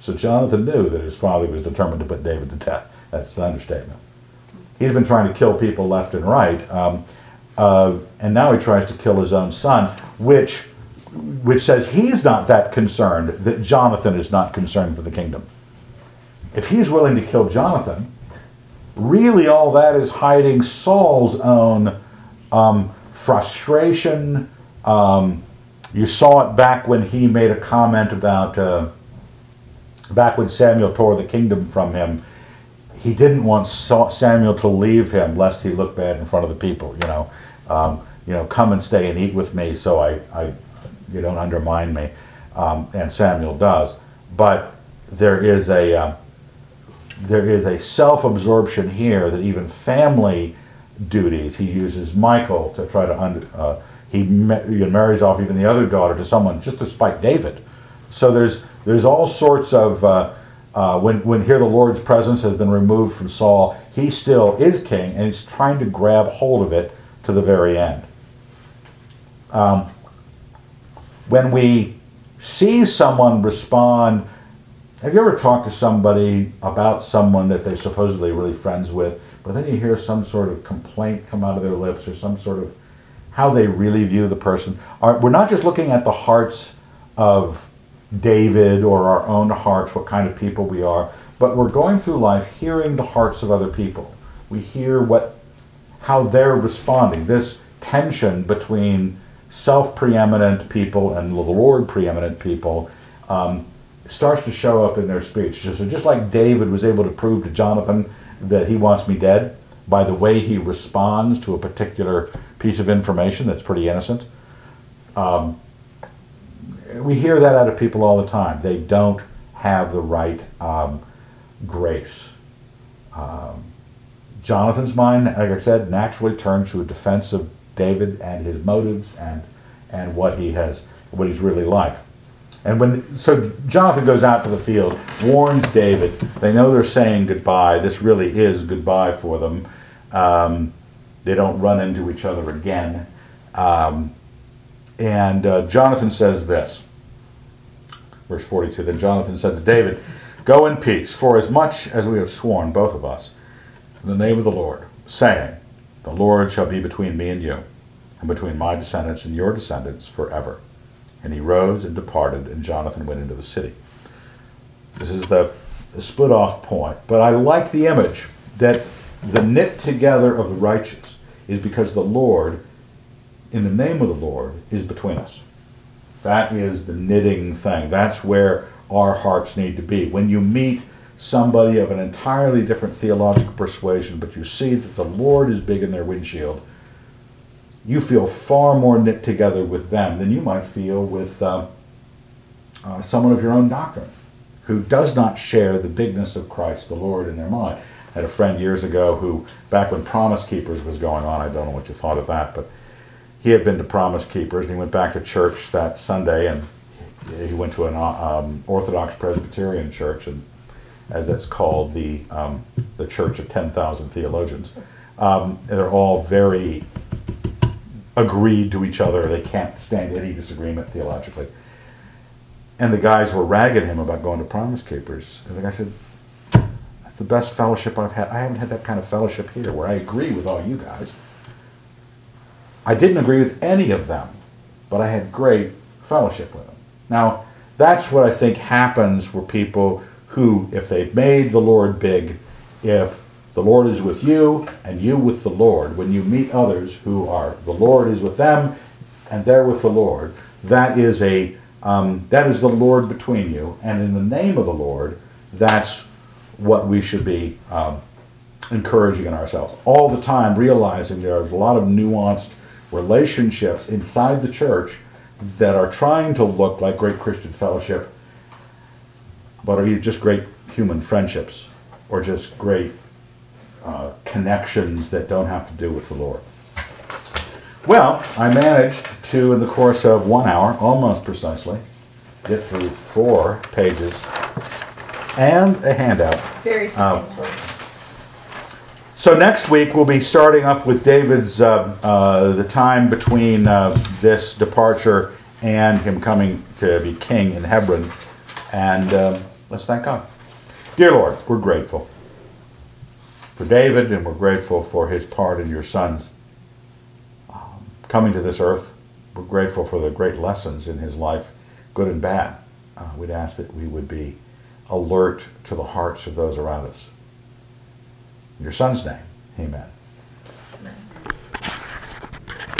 So Jonathan knew that his father was determined to put David to death. That's an understatement. He's been trying to kill people left and right. Um, uh, and now he tries to kill his own son, which, which says he's not that concerned, that Jonathan is not concerned for the kingdom. If he's willing to kill Jonathan, really all that is hiding Saul's own um, frustration. Um, you saw it back when he made a comment about, uh, back when Samuel tore the kingdom from him he didn't want Samuel to leave him lest he look bad in front of the people. You know, um, you know, come and stay and eat with me, so I, I you don't undermine me. Um, and Samuel does, but there is a uh, there is a self-absorption here that even family duties. He uses Michal to try to under. Uh, he, marries off even the other daughter to someone just to spite David. So there's there's all sorts of uh, uh, when, when here the Lord's presence has been removed from Saul, he still is king and he's trying to grab hold of it to the very end. Um, when we see someone respond, have you ever talked to somebody about someone that they're supposedly really friends with, but then you hear some sort of complaint come out of their lips or some sort of how they really view the person? We're not just looking at the hearts of David or our own hearts, what kind of people we are, but we're going through life hearing the hearts of other people. We hear what, how they're responding. This tension between self-preeminent people and the Lord preeminent people um, starts to show up in their speech. So just like David was able to prove to Jonathan that he wants me dead by the way he responds to a particular piece of information that's pretty innocent. Um, we hear that out of people all the time. They don't have the right um, grace. Um, Jonathan's mind, like I said, naturally turns to a defense of David and his motives and and what he has, what he's really like. And when so Jonathan goes out to the field, warns David. They know they're saying goodbye. This really is goodbye for them. Um, they don't run into each other again. Um, and uh, Jonathan says this, verse 42 Then Jonathan said to David, Go in peace, for as much as we have sworn, both of us, in the name of the Lord, saying, The Lord shall be between me and you, and between my descendants and your descendants forever. And he rose and departed, and Jonathan went into the city. This is the, the split off point, but I like the image that the knit together of the righteous is because the Lord in the name of the Lord is between us. That is the knitting thing. That's where our hearts need to be. When you meet somebody of an entirely different theological persuasion, but you see that the Lord is big in their windshield, you feel far more knit together with them than you might feel with uh, uh, someone of your own doctrine who does not share the bigness of Christ the Lord in their mind. Had a friend years ago who, back when Promise Keepers was going on, I don't know what you thought of that, but he had been to Promise Keepers and he went back to church that Sunday and he went to an um, Orthodox Presbyterian church and as it's called the um, the Church of Ten Thousand Theologians. Um, they're all very agreed to each other. They can't stand any disagreement theologically. And the guys were ragging him about going to Promise Keepers. And the guy said, "That's the best fellowship I've had. I haven't had that kind of fellowship here, where I agree with all you guys." I didn't agree with any of them, but I had great fellowship with them. Now, that's what I think happens for people who, if they've made the Lord big, if The Lord is with you, and you with the Lord. When you meet others who are, the Lord is with them, and they're with the Lord. That is a um, that is the Lord between you, and in the name of the Lord, that's what we should be um, encouraging in ourselves all the time, realizing there's a lot of nuanced relationships inside the church that are trying to look like great Christian fellowship, but are either just great human friendships or just great uh, connections that don't have to do with the Lord. Well, I managed to, in the course of one hour, almost precisely, get through four pages and a handout. Very Um. So next week we'll be starting up with David's uh, uh, the time between uh, this departure and him coming to be king in Hebron, and um, let's thank God. Dear Lord, we're grateful for David, and we're grateful for his part in your son's um, coming to this earth. We're grateful for the great lessons in his life, good and bad. Uh, we'd ask that we would be alert to the hearts of those around us. In your son's name, amen.